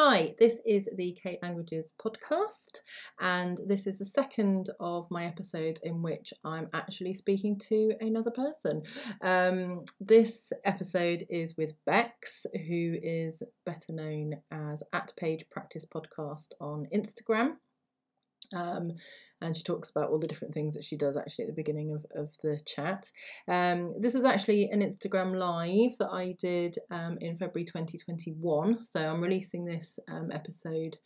Hi, this is the Kate Languages podcast, and this is the second of my episodes in which I'm actually speaking to another person. Um, this episode is with Bex, who is better known as at Page Practice Podcast on Instagram. Um, and she talks about all the different things that she does actually at the beginning of, of the chat. Um, this was actually an Instagram live that I did um, in February 2021. So I'm releasing this um, episode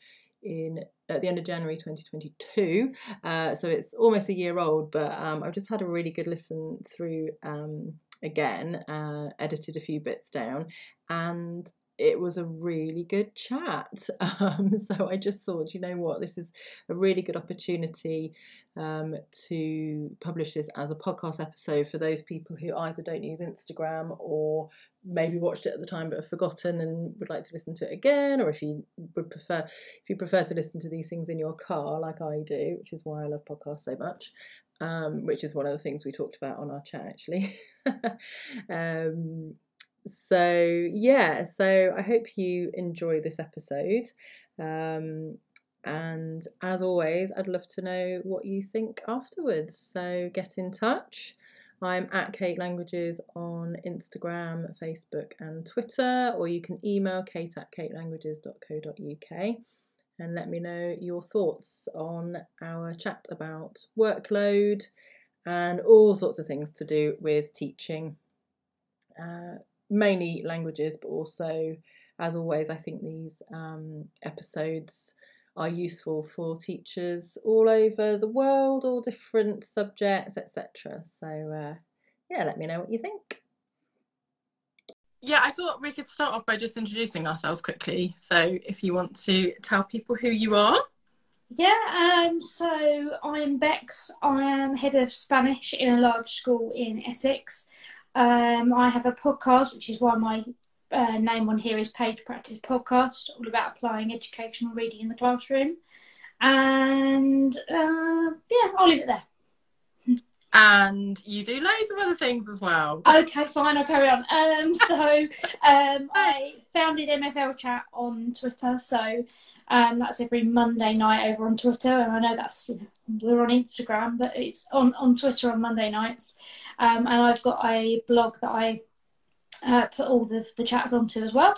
in at the end of January 2022. Uh, so it's almost a year old, but um, I've just had a really good listen through um, again, uh, edited a few bits down, and it was a really good chat. Um, so I just thought, you know what, this is a really good opportunity um, to publish this as a podcast episode for those people who either don't use Instagram or maybe watched it at the time but have forgotten and would like to listen to it again, or if you would prefer if you prefer to listen to these things in your car like I do, which is why I love podcasts so much. Um, which is one of the things we talked about on our chat actually. so yeah so i hope you enjoy this episode um, and as always i'd love to know what you think afterwards. So get in touch. I'm at kate languages on instagram facebook and twitter or you can email kate at katelanguages.co.uk and let me know your thoughts on our chat about workload and all sorts of things to do with teaching. Uh, mainly languages, but also, as always, I think these um, episodes are useful for teachers all over the world, all different subjects, etc. So, uh, yeah, let me know what you think. Yeah, I thought we could start off by just introducing ourselves quickly. So, if you want to tell people who you are. Yeah, um, so I'm Bex. I am head of Spanish in a large school in Essex. Um, I have a podcast, which is why my uh, name on here is Page Practice Podcast, all about applying educational reading in the classroom. And uh, yeah, I'll leave it there. And you do loads of other things as well. Okay, fine, I'll carry on. Um, so um, I founded MFL Chat on Twitter, so um, that's every Monday night over on Twitter, and I know that's you know, we're on Instagram, but it's on on Twitter on Monday nights. Um, and I've got a blog that I uh, put all the the chats onto as well.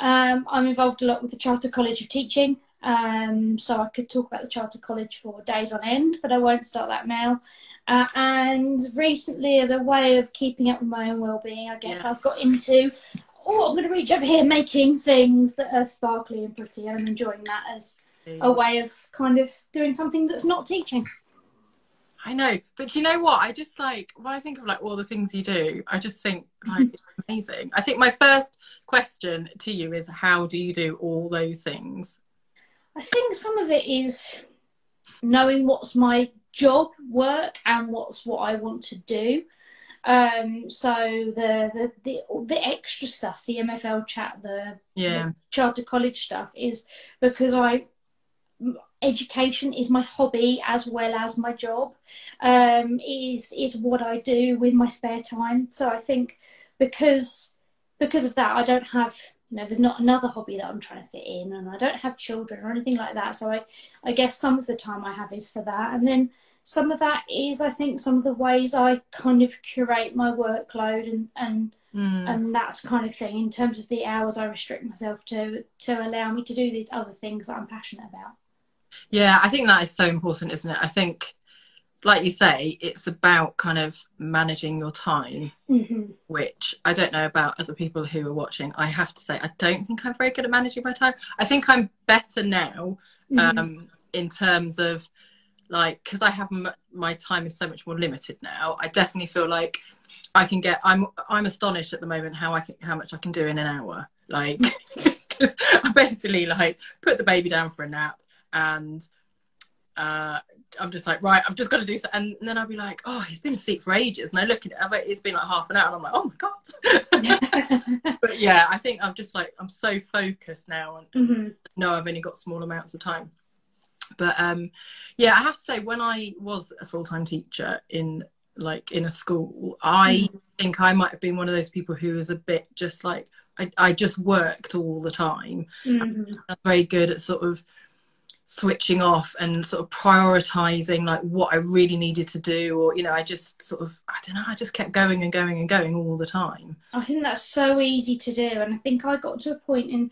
Um, I'm involved a lot with the Charter College of Teaching, um, so I could talk about the Charter College for days on end, but I won't start that now. Uh, and recently, as a way of keeping up with my own well-being, I guess yeah. I've got into oh, I'm going to reach up here making things that are sparkly and pretty. I'm enjoying that as a way of kind of doing something that's not teaching. I know, but you know what? I just like when I think of like all the things you do, I just think like amazing. I think my first question to you is how do you do all those things? I think some of it is knowing what's my job work and what's what I want to do. Um, so the, the the the extra stuff, the MFL chat, the yeah charter college stuff, is because I education is my hobby as well as my job. Um, is is what I do with my spare time. So I think because because of that, I don't have you know, there's not another hobby that I'm trying to fit in, and I don't have children or anything like that. So I, I guess some of the time I have is for that, and then some of that is, I think, some of the ways I kind of curate my workload and and mm. and that kind of thing in terms of the hours I restrict myself to to allow me to do these other things that I'm passionate about. Yeah, I think that is so important, isn't it? I think like you say, it's about kind of managing your time, mm-hmm. which I don't know about other people who are watching. I have to say, I don't think I'm very good at managing my time. I think I'm better now mm-hmm. um, in terms of like, because I have m- my time is so much more limited now. I definitely feel like I can get. I'm I'm astonished at the moment how I can, how much I can do in an hour. Like, because I basically like put the baby down for a nap and uh, I'm just like, right, I've just got to do so. And then I'll be like, oh, he's been asleep for ages. And I look at it, it's been like half an hour. And I'm like, oh my God. but yeah, I think I'm just like, I'm so focused now. And mm-hmm. no, I've only got small amounts of time. But um, yeah, I have to say, when I was a full time teacher in like in a school i mm. think i might have been one of those people who was a bit just like i, I just worked all the time mm-hmm. very good at sort of switching off and sort of prioritizing like what I really needed to do or you know I just sort of I don't know I just kept going and going and going all the time. I think that's so easy to do and I think I got to a point in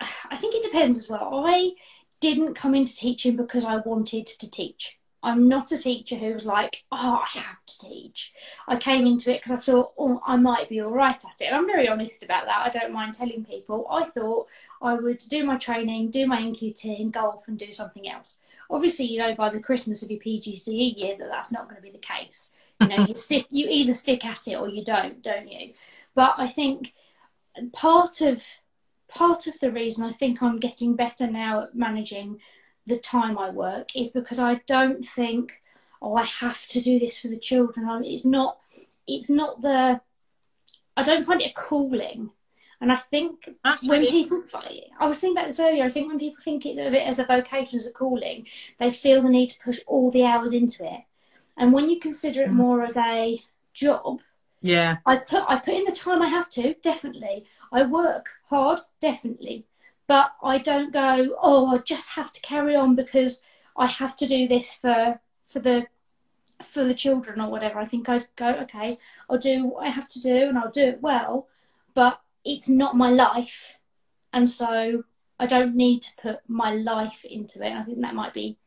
I think it depends as well. I didn't come into teaching because I wanted to teach I'm not a teacher who was like, oh, I have to teach. I came into it because I thought, oh, I might be all right at it. And I'm very honest about that. I don't mind telling people. I thought I would do my training, do my NQT, and go off and do something else. Obviously, you know, by the Christmas of your PGCE year that that's not going to be the case. You know, you stick, you either stick at it or you don't, don't you? But I think part of part of the reason I think I'm getting better now at managing the time I work is because I don't think, oh, I have to do this for the children. It's not. It's not the. I don't find it a calling. And I think That's when really... people, I was thinking about this earlier. I think when people think of it as a vocation, as a calling, they feel the need to push all the hours into it. And when you consider it mm. more as a job, yeah, I put I put in the time I have to. Definitely, I work hard. Definitely, but I don't go, oh, I just have to carry on because I have to do this for for the for the children or whatever. I think I'd go, okay, I'll do what I have to do and I'll do it well, but it's not my life, and so I don't need to put my life into it. I think that might be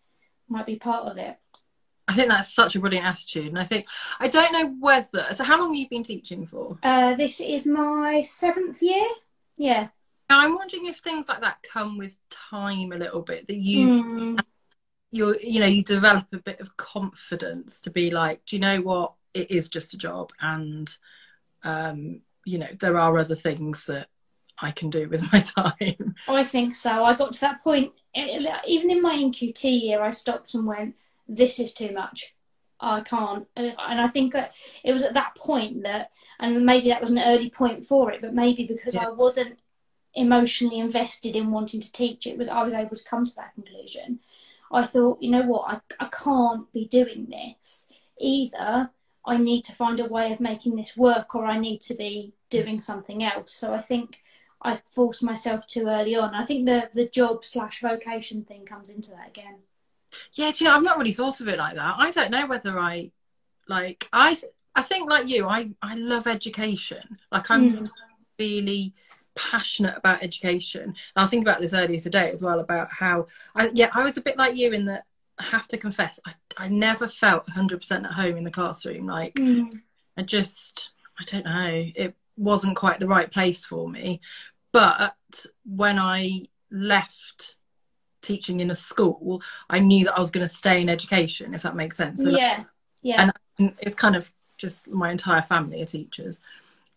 might be part of it. I think that's such a brilliant attitude, and I think I don't know whether. So, how long have you been teaching for? Uh, this is my seventh year. Yeah. Now, I'm wondering if things like that come with time a little bit that you mm. you you know you develop a bit of confidence to be like, do you know what? It is just a job, and um, you know there are other things that I can do with my time. I think so. I got to that point even in my NQT year. I stopped and went, "This is too much." I can't. And I think it was at that point that, and maybe that was an early point for it, but maybe because yeah. I wasn't emotionally invested in wanting to teach it was I was able to come to that conclusion. I thought, you know what, I, I can't be doing this. Either I need to find a way of making this work or I need to be doing something else. So I think I forced myself too early on. I think the, the job slash vocation thing comes into that again. Yeah, do you know, I've not really thought of it like that. I don't know whether I like I I think like you, I I love education. Like I'm mm. really passionate about education. And I was thinking about this earlier today as well about how, I, yeah, I was a bit like you in that I have to confess, I, I never felt 100% at home in the classroom. Like, mm. I just, I don't know, it wasn't quite the right place for me. But when I left teaching in a school, I knew that I was going to stay in education, if that makes sense. yeah, yeah. And it's kind of just my entire family are teachers.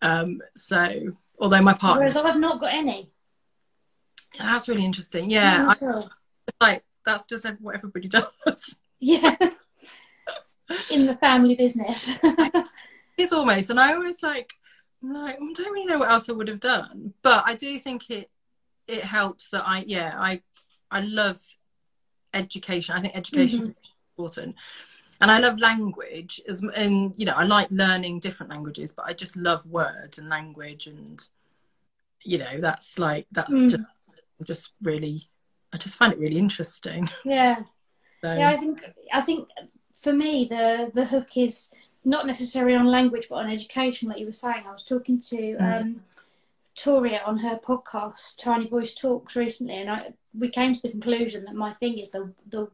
Um, so Although my partner, whereas I've not got any. That's really interesting. Yeah, I, it's like that's just what everybody does. Yeah, in the family business. it's almost, and I always like, I'm like, I don't really know what else I would have done, but I do think it it helps that I yeah I I love education. I think education mm-hmm. is important and I love language as and you know I like learning different languages but I just love words and language and you know that's like that's mm. just just really I just find it really interesting yeah so. yeah I think I think for me the the hook is not necessarily on language but on education like you were saying I was talking to mm. um Toria on her podcast Tiny Voice Talks recently and I we came to the conclusion that my thing is the the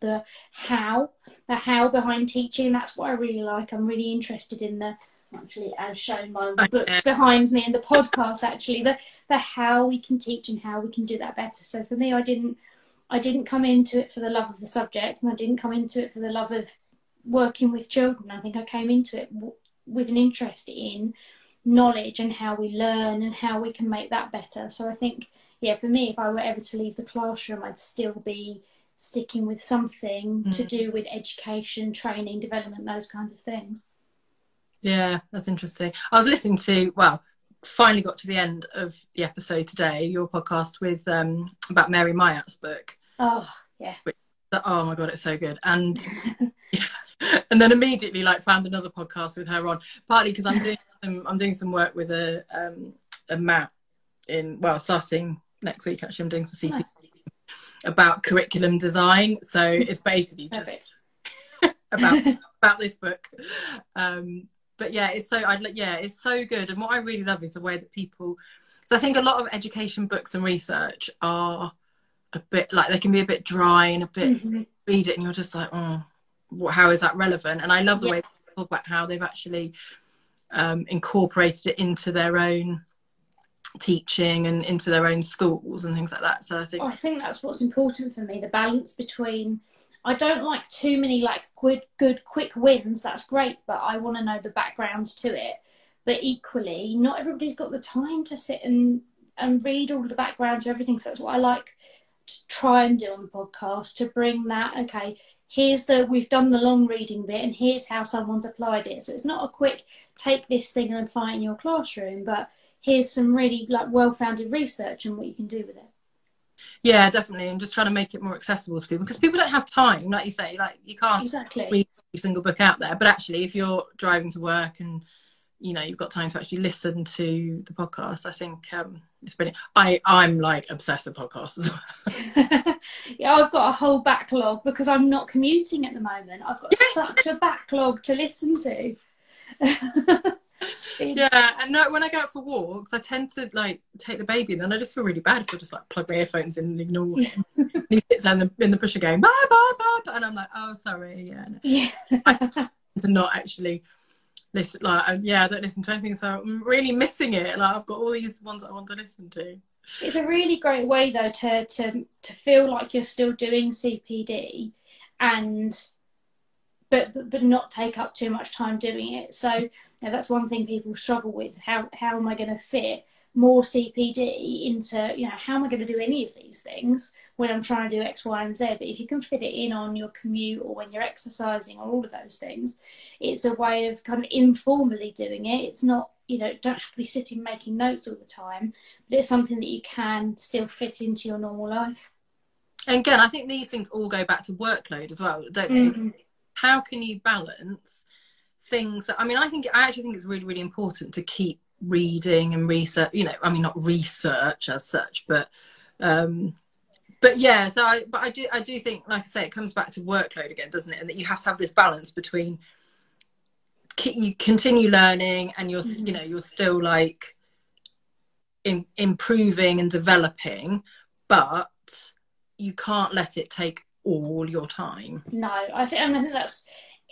the how, the how behind teaching. That's what I really like. I'm really interested in the actually as shown by the books behind me and the podcast actually the the how we can teach and how we can do that better so for me i didn't i didn't come into it for the love of the subject and i didn't come into it for the love of working with children i think i came into it w- with an interest in knowledge and how we learn and how we can make that better so i think yeah for me if i were ever to leave the classroom i'd still be sticking with something mm. to do with education, training, development, those kinds of things. Yeah, that's interesting. I was listening to, well, finally got to the end of the episode today, your podcast with um about Mary Myatt's book. Oh, yeah. Which oh my god, it's so good. And and then immediately like found another podcast with her on, partly because I'm doing some, I'm doing some work with a um, a MAT in well starting next week actually I'm doing some CP nice. About curriculum design. So it's basically just about about this book. Um, but yeah, it's so I yeah, it's so good. And what I really love is the way that people. So I think a lot of education books and research are a bit like they can be a bit dry and a bit mm-hmm. read it and you're just like, oh, how is that relevant? And I love the yeah. way they talk about how they've actually um, incorporated it into their own teaching and into their own schools and things like that. So I think oh, I think that's what's important for me: the balance between. I don't like too many like good, good quick wins. That's great, but I want to know the background to it. But equally, not everybody's got the time to sit and and read all the background to everything. So that's what I like to try and do on the podcast to bring that. Okay, here's the we've done the long reading bit, and here's how someone's applied it. So it's not a quick take this thing and apply it in your classroom, but here's some really like well-founded research and what you can do with it. Yeah definitely and just trying to make it more accessible to people because people don't have time like you say like you can't exactly. read every single book out there but actually if you're driving to work and you know you've got time to actually listen to the podcast i think um it's brilliant. I i'm like obsessed with podcasts as well. Yeah i've got a whole backlog because i'm not commuting at the moment. I've got such a backlog to listen to yeah, and no, when I go out for walks, I tend to like take the baby, and then I just feel really bad if I just like plug my earphones in and ignore him. he sits down in the pusher going bye bye bye, and I'm like, oh sorry, yeah, no. yeah, to not actually listen. Like, yeah, I don't listen to anything, so I'm really missing it. Like, I've got all these ones I want to listen to. It's a really great way though to to to feel like you're still doing CPD, and but, but but not take up too much time doing it. So now, that's one thing people struggle with. How how am I going to fit more CPD into you know how am I going to do any of these things when I'm trying to do X, Y, and Z? But if you can fit it in on your commute or when you're exercising or all of those things, it's a way of kind of informally doing it. It's not you know don't have to be sitting making notes all the time, but it's something that you can still fit into your normal life. And again, I think these things all go back to workload as well, don't they? Mm-hmm. How can you balance things that, I mean, I think, I actually think it's really, really important to keep reading and research, you know, I mean, not research as such, but, um, but yeah, so I, but I do, I do think, like I say, it comes back to workload again, doesn't it? And that you have to have this balance between you continue learning and you're, mm-hmm. you know, you're still like in, improving and developing, but you can't let it take all your time. No, I think, and I think that's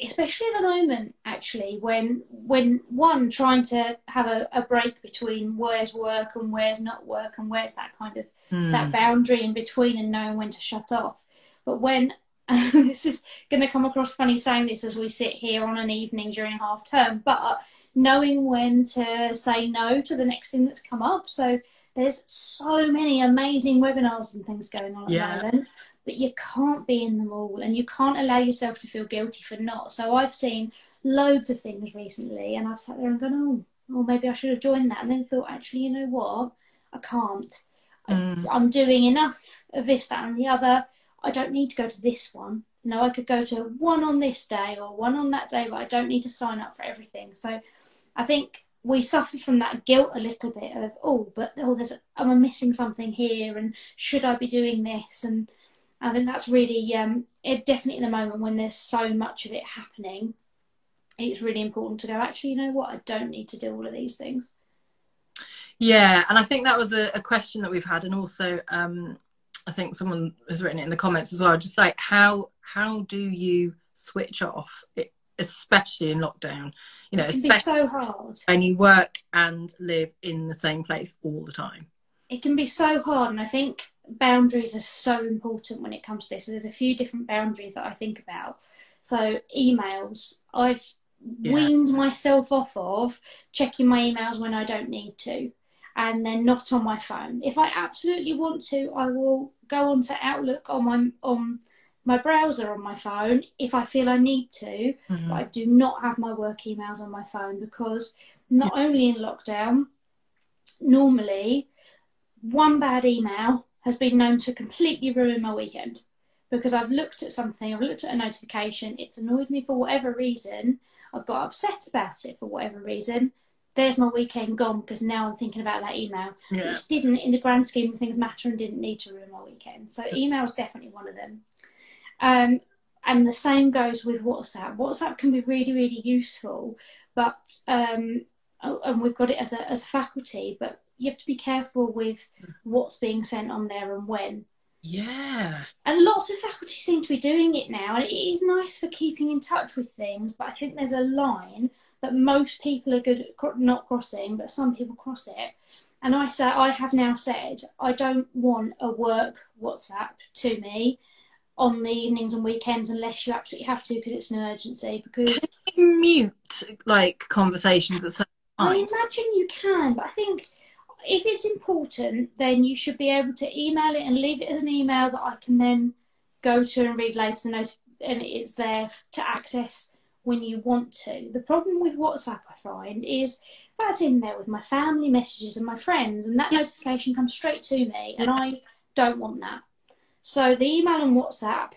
especially at the moment actually when when one trying to have a, a break between where's work and where's not work and where's that kind of mm. that boundary in between and knowing when to shut off but when this is going to come across funny saying this as we sit here on an evening during half term but knowing when to say no to the next thing that's come up so there's so many amazing webinars and things going on at yeah. the moment but you can't be in them all and you can't allow yourself to feel guilty for not. So I've seen loads of things recently and I've sat there and gone, oh, well, maybe I should have joined that. And then thought, actually, you know what? I can't. Mm. I, am doing enough of this, that, and the other. I don't need to go to this one. You know, I could go to one on this day or one on that day, but I don't need to sign up for everything. So I think we suffer from that guilt a little bit of, oh, but oh, there's, am I missing something here? And should I be doing this? And I think that's really um, it definitely in the moment when there's so much of it happening, it's really important to go. Actually, you know what? I don't need to do all of these things. Yeah, and I think that was a, a question that we've had, and also um, I think someone has written it in the comments as well. Just like how how do you switch off, it, especially in lockdown? You know, it can be so hard. And you work and live in the same place all the time. It can be so hard, and I think boundaries are so important when it comes to this. There's a few different boundaries that I think about. So emails, I've yeah. weaned myself off of checking my emails when I don't need to, and then not on my phone. If I absolutely want to, I will go onto Outlook on my on my browser on my phone if I feel I need to. Mm-hmm. But I do not have my work emails on my phone because not yeah. only in lockdown, normally one bad email has been known to completely ruin my weekend because I've looked at something, I've looked at a notification, it's annoyed me for whatever reason, I've got upset about it for whatever reason. There's my weekend gone because now I'm thinking about that email, Yeah. which didn't, in the grand scheme of things, matter and didn't need to ruin my weekend. So email is definitely one of them. Um, and the same goes with WhatsApp. WhatsApp can be really, really useful, but um, oh, and we've got it as a as a faculty, but you have to be careful with what's being sent on there and when. Yeah. And lots of faculty seem to be doing it now, and it is nice for keeping in touch with things. But I think there's a line that most people are good at cro- not crossing, but some people cross it. And I say I have now said I don't want a work WhatsApp to me on the evenings and weekends unless you absolutely have to because it's an emergency. Because Mute like conversations at some I imagine you can, but I think if it's important, then you should be able to email it and leave it as an email that I can then go to and read later. The note and it's there to access when you want to. The problem with WhatsApp, I find, is that's in there with my family messages and my friends, and that notification comes straight to me, and I don't want that. So the email and WhatsApp,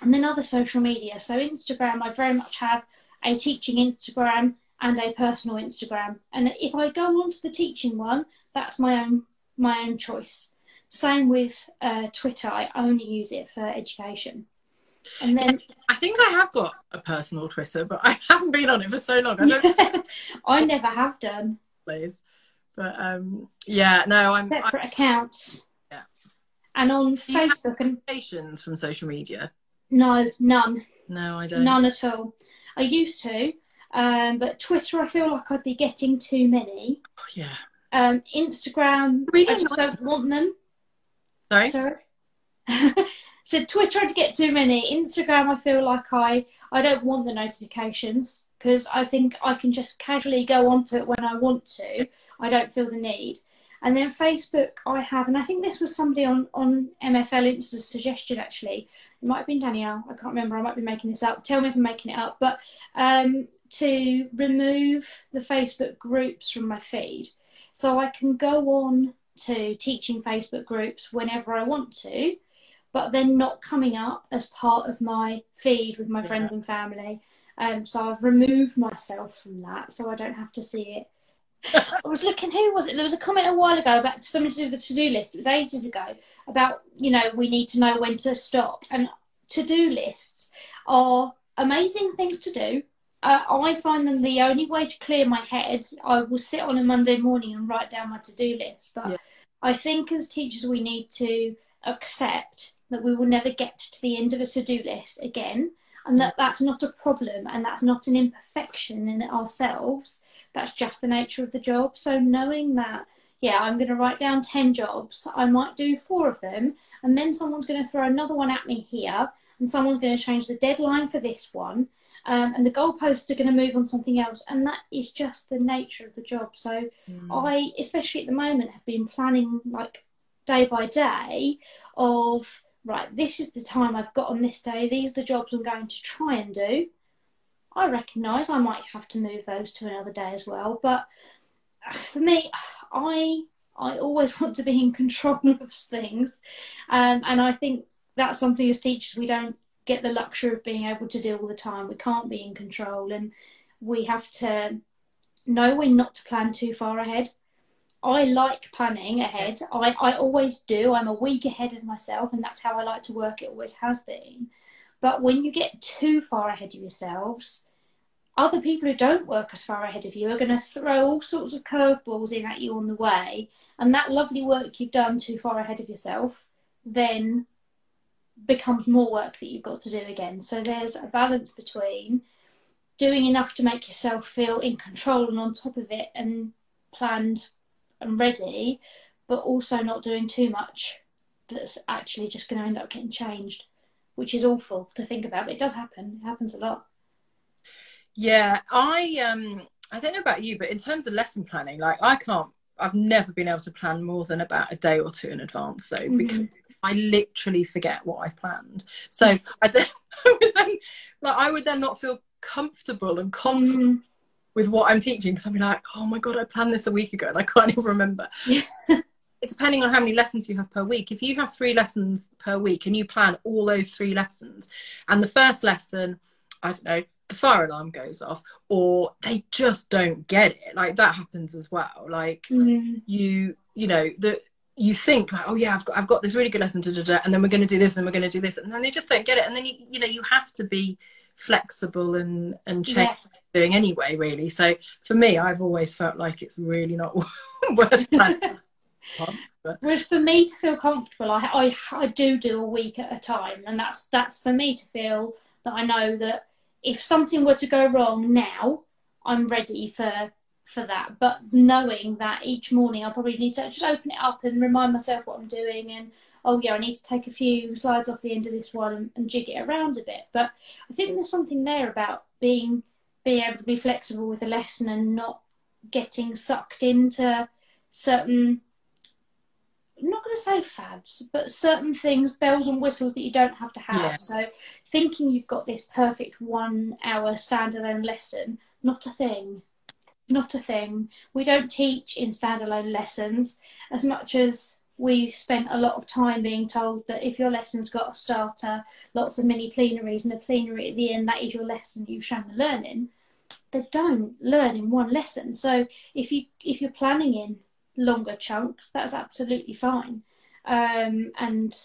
and then other social media. So Instagram, I very much have a teaching Instagram and a personal Instagram. And if I go onto the teaching one, that's my own my own choice. Same with uh, Twitter. I only use it for education. And then I think I have got a personal Twitter, but I haven't been on it for so long. I don't I never have done please. But um yeah, no, I'm I'm separate accounts. Yeah. And on you have- Facebook and notifications from social media. no, none. No, I don't. None at all. I used to, um, but Twitter, I feel like I'd be getting too many. Yeah. Um, Instagram, Really I just don't want them. Sorry? Sorry. so Twitter, I'd get too many. Instagram, I feel like I I don't want the notifications because I think I can just casually go onto it when I want to. I don't feel the need. And then Facebook, I have, and I think this was somebody on on MFL Insta's suggestion actually. It might have been Danielle. I can't remember. I might be making this up. Tell me if I'm making it up. But um, to remove the Facebook groups from my feed, so I can go on to teaching Facebook groups whenever I want to, but then not coming up as part of my feed with my Yeah. friends and family. Um, so I've removed myself from that, so I don't have to see it. I was looking, who was it? There was a comment a while ago about something to do with the to-do list. It was ages ago about you know we need to know when to stop. And to-do lists are amazing things to do. Uh, I find them the only way to clear my head. I will sit on a Monday morning and write down my to-do list, but Yeah. I think as teachers we need to accept that we will never get to the end of a to-do list again and that that's not a problem and that's not an imperfection in ourselves that's just the nature of the job so knowing that yeah i'm going to write down 10 jobs i might do four of them and then someone's going to throw another one at me here and someone's going to change the deadline for this one um, and the goalposts are going to move on something else and that is just the nature of the job so Mm. I, especially at the moment, have been planning like day by day of right, this is the time I've got on this day, these are the jobs I'm going to try and do. I recognise I might have to move those to another day as well, but for me, I I always want to be in control of things, um, and I think that's something as teachers we don't get the luxury of being able to do all the time. We can't be in control, and we have to know when not to plan too far ahead. I like planning ahead. I, I always do. I'm a week ahead of myself, and that's how I like to work. It always has been. But when you get too far ahead of yourselves, other people who don't work as far ahead of you are going to throw all sorts of curveballs in at you on the way. And that lovely work you've done too far ahead of yourself then becomes more work that you've got to do again. So there's a balance between doing enough to make yourself feel in control and on top of it and planned and ready, but also not doing too much that's actually just going to end up getting changed, which is awful to think about. But it does happen. It happens a lot. Yeah, I um I don't know about you, but in terms of lesson planning, like I can't I've never been able to plan more than about a day or two in advance. So because I literally forget what I've planned. So I, then, I would then like I would then not feel comfortable and confident Mm, with what I'm teaching because I'd be like, oh my god, I planned this a week ago and I can't even remember. Yeah. it's depending on how many lessons you have per week. If you have three lessons per week and you plan all those three lessons, and the first lesson, I don't know, the fire alarm goes off, or they just don't get it, like that happens as well. Like Mm. you, you know, the you think like, oh yeah, I've got I've got this really good lesson, da, da, da, and then we're going to do this, and we're going to do this, and then they just don't get it, and then you you know you have to be flexible and and change Yeah. doing anyway, really. So for me, I've always felt like it's really not worth planning but Whereas for me to feel comfortable, I, I I do do a week at a time, and that's that's for me to feel that I know that if something were to go wrong now, I'm ready for for that. But knowing that each morning I probably need to just open it up and remind myself what I'm doing, and oh yeah, I need to take a few slides off the end of this one and, and jig it around a bit. But I think there's something there about being being able to be flexible with a lesson and not getting sucked into certain I'm not going to say fads, but certain things, bells and whistles that you don't have to have. Yeah. So, thinking you've got this perfect one hour standalone lesson, not a thing. Not a thing. We don't teach in standalone lessons as much as we've spent a lot of time being told that if your lesson's got a starter, lots of mini plenaries, and a plenary at the end, that is your lesson, you've shown the learning. They don't learn in one lesson. So, if you if you're planning in longer chunks, that's absolutely fine. Um, and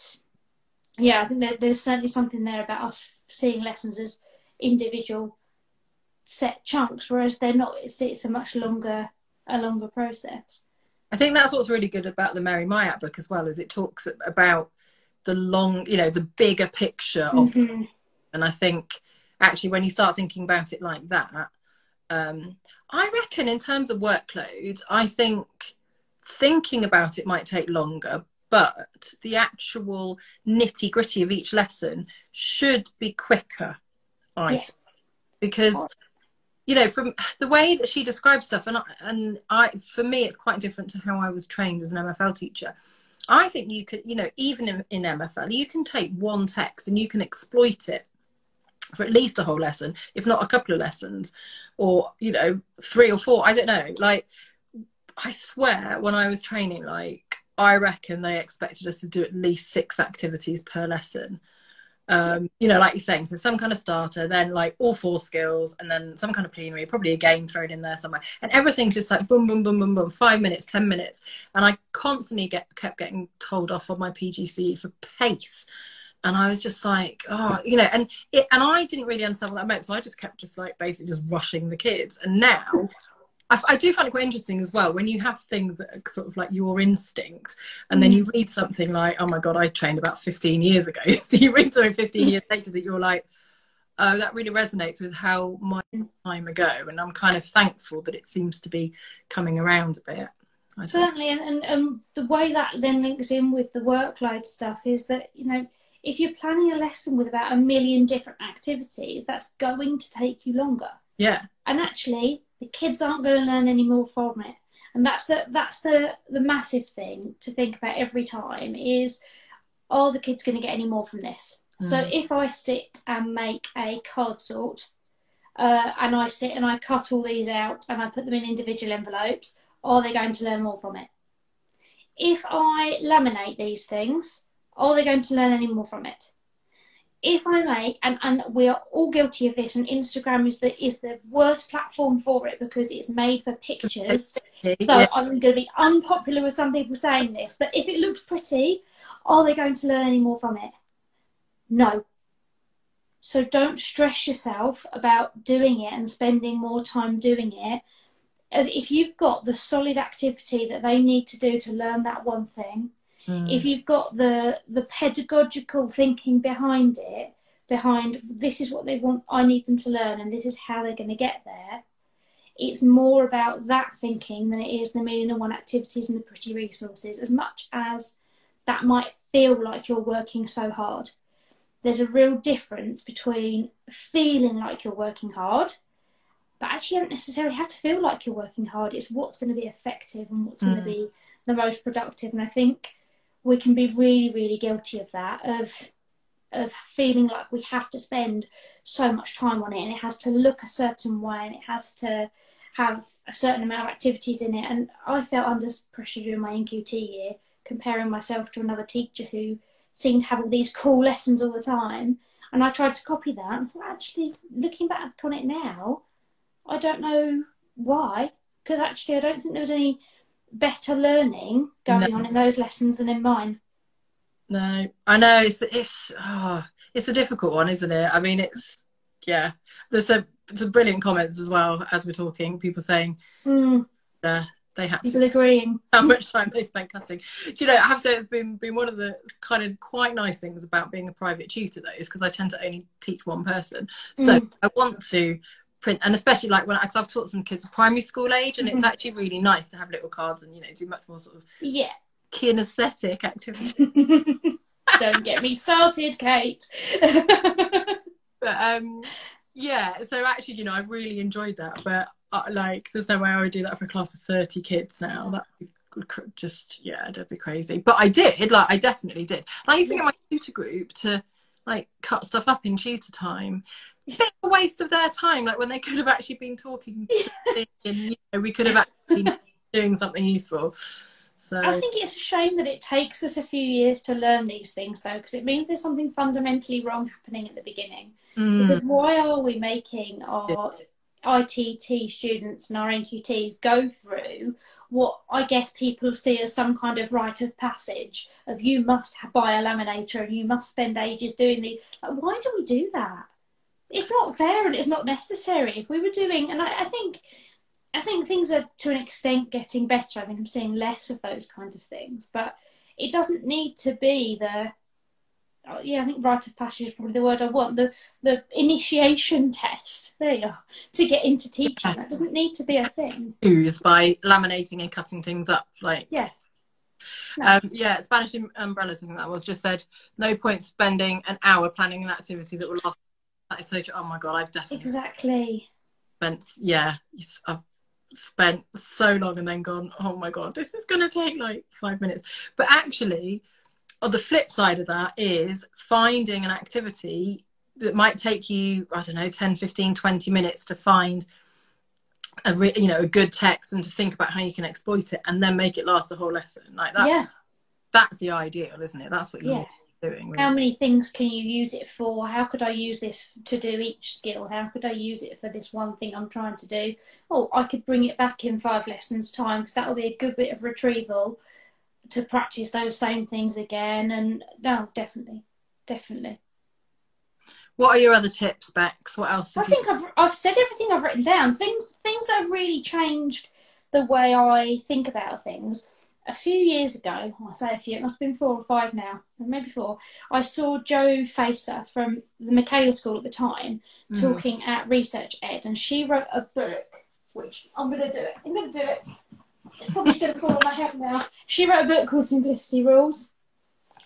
yeah, I think there, there's certainly something there about us seeing lessons as individual set chunks, whereas they're not. It's, it's a much longer a longer process. I think that's what's really good about the Mary Myatt book as well, is it talks about the long, you know, the bigger picture of Mhm. And I think actually, when you start thinking about it like that, um, I reckon in terms of workload, I think thinking about it might take longer, but the actual nitty gritty of each lesson should be quicker. I Yeah. think. because you know from the way that she describes stuff and I, and I for me it's quite different to how I was trained as an MFL teacher I think you could you know even in, in MFL you can take one text and you can exploit it for at least a whole lesson if not a couple of lessons or you know three or four I don't know like I swear when I was training like I reckon they expected us to do at least six activities per lesson. Um, you know, like you're saying, so some kind of starter, then like all four skills, and then some kind of plenary, probably a game thrown in there somewhere, and everything's just like boom, boom, boom, boom, boom, five minutes, ten minutes, and I constantly get kept getting told off on my PGCE for pace, and I was just like, oh, you know, and it, and I didn't really understand what that meant, so I just kept just like basically just rushing the kids, and now. I, I do find it quite interesting as well when you have things that are sort of like your instinct, and then you read something like, "Oh my god, I trained about 15 years ago." so you read something 15 years later that you're like, "Oh, that really resonates with how my time ago," and I'm kind of thankful that it seems to be coming around a bit. I think. Certainly, and, and um, the way that then links in with the workload stuff is that you know if you're planning a lesson with about a million different activities, that's going to take you longer. Yeah, and actually the kids aren't going to learn any more from it. And that's the that's the the massive thing to think about every time is are the kids going to get any more from this? So Mm. if i sit and make a card sort uh, and i sit and i cut all these out and i put them in individual envelopes are they going to learn more from it? If i laminate these things are they going to learn any more from it if I make and, and we are all guilty of this and Instagram is the is the worst platform for it because it's made for pictures. So yeah. I'm going to be unpopular with some people saying this, but if it looks pretty, are they going to learn any more from it? No. So don't stress yourself about doing it and spending more time doing it. As if you've got the solid activity that they need to do to learn that one thing, Mm. if you've got the the pedagogical thinking behind it behind this is what they want i need them to learn and this is how they're going to get there it's more about that thinking than it is the million and one activities and the pretty resources as much as that might feel like you're working so hard there's a real difference between feeling like you're working hard but actually you don't necessarily have to feel like you're working hard it's what's going to be effective and what's going to Mm. be the most productive and i think we can be really really guilty of that of of feeling like we have to spend so much time on it and it has to look a certain way and it has to have a certain amount of activities in it and i felt under pressure during my nqt year comparing myself to another teacher who seemed to have all these cool lessons all the time. And I tried to copy that and thought, actually, looking back on it now, I don't know why, because actually, I don't think there was any better learning going No. on in those lessons than in mine. No, I know it's it's oh, it's a difficult one, isn't it? I mean, it's yeah. There's some some brilliant comments as well as we're talking. People saying Mm, uh, they had to agreeing. how much time they spent cutting. Do you know? I have to say it's been been one of the kind of quite nice things about being a private tutor though, is because I tend to only teach one person. So Mm. I want to print, and especially like when because I've taught some kids of primary school age, and it's Mhm. actually really nice to have little cards and you know do much more sort of Yeah. kinesthetic activity. Don't get me started, Kate. but um yeah so actually you know i've really enjoyed that but uh, like there's no way i would do that for a class of 30 kids now that would cr- just yeah that'd be crazy but i did like i definitely did and i used to get my tutor group to like cut stuff up in tutor time bit of a waste of their time like when they could have actually been talking and you know, we could have actually been doing something useful so I think it's a shame that it takes us a few years to learn these things, though, because it means there's something fundamentally wrong happening at the beginning. mm, Because why are we making our ITT students and our NQTs go through what I guess people see as some kind of rite of passage of you must buy a laminator and you must spend ages doing the. Like, why do we do that? It's not fair and it's not necessary. If we were doing, and I, I think, I think things are to an extent getting better. I think I'm seeing less of those kind of things, but it doesn't need to be the oh, yeah, I think rite of passage is probably the word I want. The the initiation test. There you are. To get into teaching. That doesn't need to be a thing. use by laminating and cutting things up like Yeah. No. Um, yeah, Spanish um- umbrellas. I think that was just said. No point spending an hour planning an activity that will last. That is so true. Oh my god, I've definitely Exactly. spent. Yeah, I've spent so long and then gone. Oh my god, this is going to take like five minutes. But actually, on the flip side of that is finding an activity that might take you i don't know 10 15 20 minutes to find a re- you know a good text and to think about how you can exploit it and then make it last the whole lesson like that's Yeah. that's the ideal isn't it that's what you're Yeah. Doing really. How many things can you use it for? How could I use this to do each skill? How could I use it for this one thing I'm trying to do? Oh, I could bring it back in five lessons time because that'll be a good bit of retrieval to practice those same things again. And no, definitely, definitely. what are your other tips bex what else I have you think I've I've said everything I've written down. Things things that have really changed the way I think about things. A few years ago, I say a few, it must have been four or five now, maybe four. I saw Jo Facer from the Michaela School at the time Mhm. talking at Research Ed, and she wrote a book, which I'm going to do it. I'm going to do it. It's probably going to fall on my head now. She wrote a book called Simplicity Rules,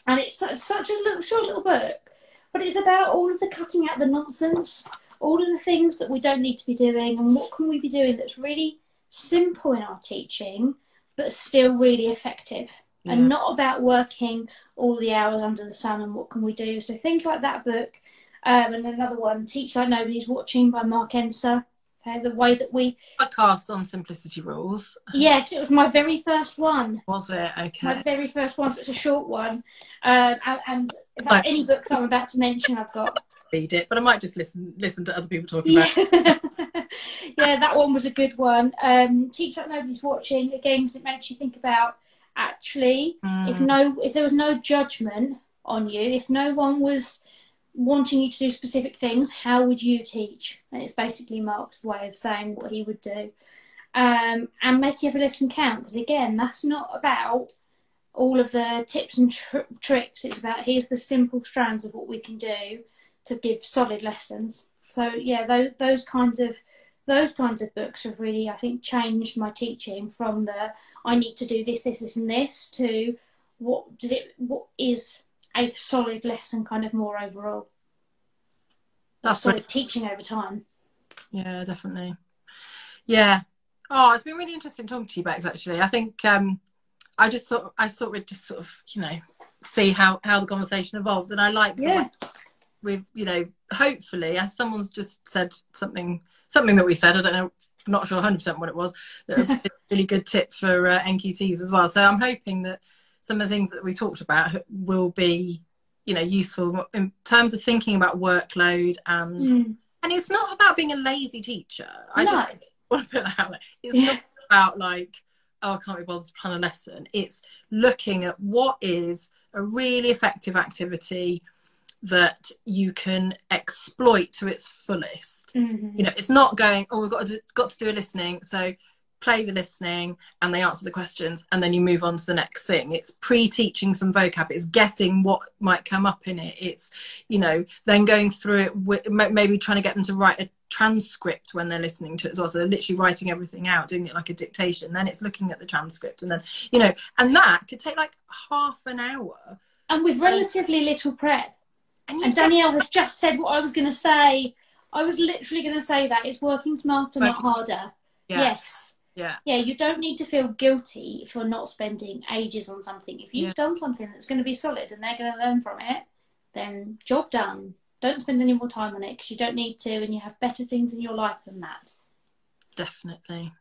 and it's such, such a little, short little book, but it's about all of the cutting out the nonsense, all of the things that we don't need to be doing, and what can we be doing that's really simple in our teaching, but still really effective. Yeah. And not about working all the hours under the sun and what can we do. So things like that book, um, and another one, Teach Like Nobody's Watching by Mark Enser. Okay, the way that we, podcast on simplicity rules yes, it was my very first one. was it okay? My very first one, so it's a short one. Um, and, and about any book that I'm about to mention, I've got. Read it but i might just listen listen to other people talking about it. Yeah, that one was a good one. Um, Teach that Nobody's Watching again because it makes you think about actually if Mm. no if there was no judgment on you, if no one was wanting you to do specific things, how would you teach? And it's basically Mark's way of saying what he would do. Um, and make every lesson count because again, that's not about all of the tips and tr- tricks. It's about here's the simple strands of what we can do to give solid lessons. So yeah, those those kinds of those kinds of books have really, I think, changed my teaching from the I need to do this, this, this, and this to what does it what is a solid lesson kind of more overall. that's solid really, teaching over time. yeah definitely yeah oh it's been really interesting talking to you bex actually i think um i just thought i thought we'd just sort of you know see how how the conversation evolved and i like Yeah. We've you know hopefully as someone's just said something something that we said i don't know not sure 100% what it was that a really good tip for uh, nqts as well so i'm hoping that some of the things that we talked about will be, you know, useful in terms of thinking about workload and Mm. and it's not about being a lazy teacher. I No. just want to put that out there. It's Yeah. not about like, oh, I can't be bothered to plan a lesson. It's looking at what is a really effective activity that you can exploit to its fullest. Mhm. You know, it's not going, oh, we've got to do, got to do a listening, so play the listening and they answer the questions and then you move on to the next thing. It's pre-teaching some vocab. It's guessing what might come up in it. It's, you know, then going through it, with, maybe trying to get them to write a transcript when they're listening to it as well. So they're literally writing everything out, doing it like a dictation. Then it's looking at the transcript and then, you know, and that could take like half an hour. And with relatively little prep. And, And Danielle has just said what I was going to say. I was literally going to say that it's working smarter, not harder. yeah, Yes. yeah, Yeah, you don't need to feel guilty for not spending ages on something. If you've Yeah. done something that's going to be solid and they're going to learn from it, then job done. Don't spend any more time on it because you don't need to, and you have better things in your life than that. definitely.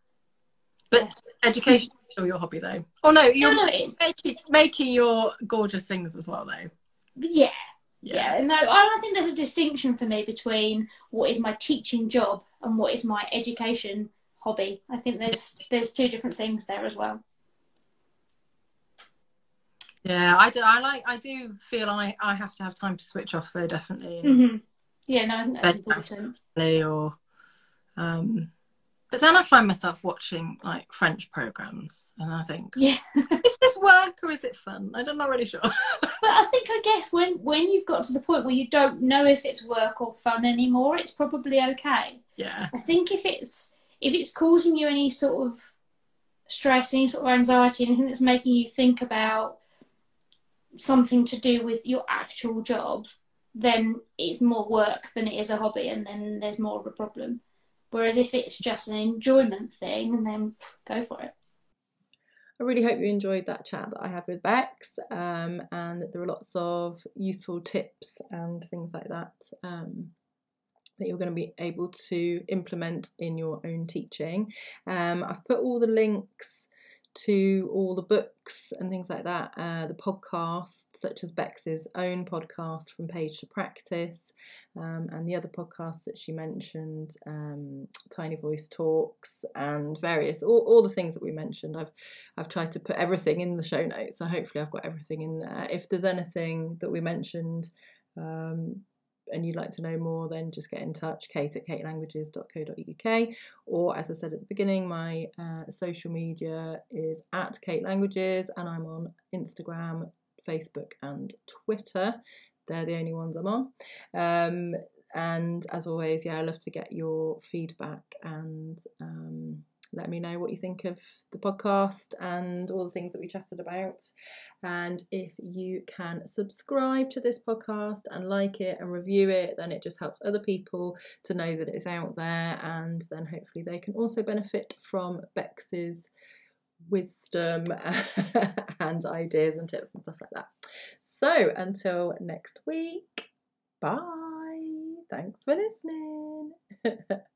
But education is still your hobby though. Oh no, you're No, no, making, making your gorgeous things as well though. Yeah, yeah. No, I don't think there's a distinction for me between what is my teaching job and what is my education hobby. I think there's there's two different things there as well. Yeah, I do. I like. I do feel I I have to have time to switch off though, definitely. hmm Yeah, no, I think that's important. Or, um, but then I find myself watching like French programs, and I think, Yeah. work or is it fun? I'm not really sure. But I think I guess when when you've got to the point where you don't know if it's work or fun anymore, it's probably okay. yeah, I think if it's if it's causing you any sort of stress, any sort of anxiety, anything that's making you think about something to do with your actual job, then it's more work than it is a hobby, and then there's more of a problem. Whereas if it's just an enjoyment thing, then go for it. I really hope you enjoyed that chat that I had with Bex, um, and that there are lots of useful tips and things like that um, that you're going to be able to implement in your own teaching. Um, I've put all the links to all the books and things like that, uh, the podcasts, such as Bex's own podcast from Page to Practice, um, and the other podcasts that she mentioned, um, Tiny Voice Talks, and various all, all the things that we mentioned. I've I've tried to put everything in the show notes, so hopefully I've got everything in there. If there's anything that we mentioned. Um, and you'd like to know more, then just get in touch, kate at katelanguages.co.uk. Or, as I said at the beginning, my uh, social media is at Kate Languages, and I'm on Instagram, Facebook, and Twitter. They're the only ones I'm on. Um, and as always, yeah, I love to get your feedback and um, let me know what you think of the podcast and all the things that we chatted about. And if you can subscribe to this podcast and like it and review it, then it just helps other people to know that it's out there. And then hopefully they can also benefit from Bex's wisdom and ideas and tips and stuff like that. So until next week, bye. Thanks for listening.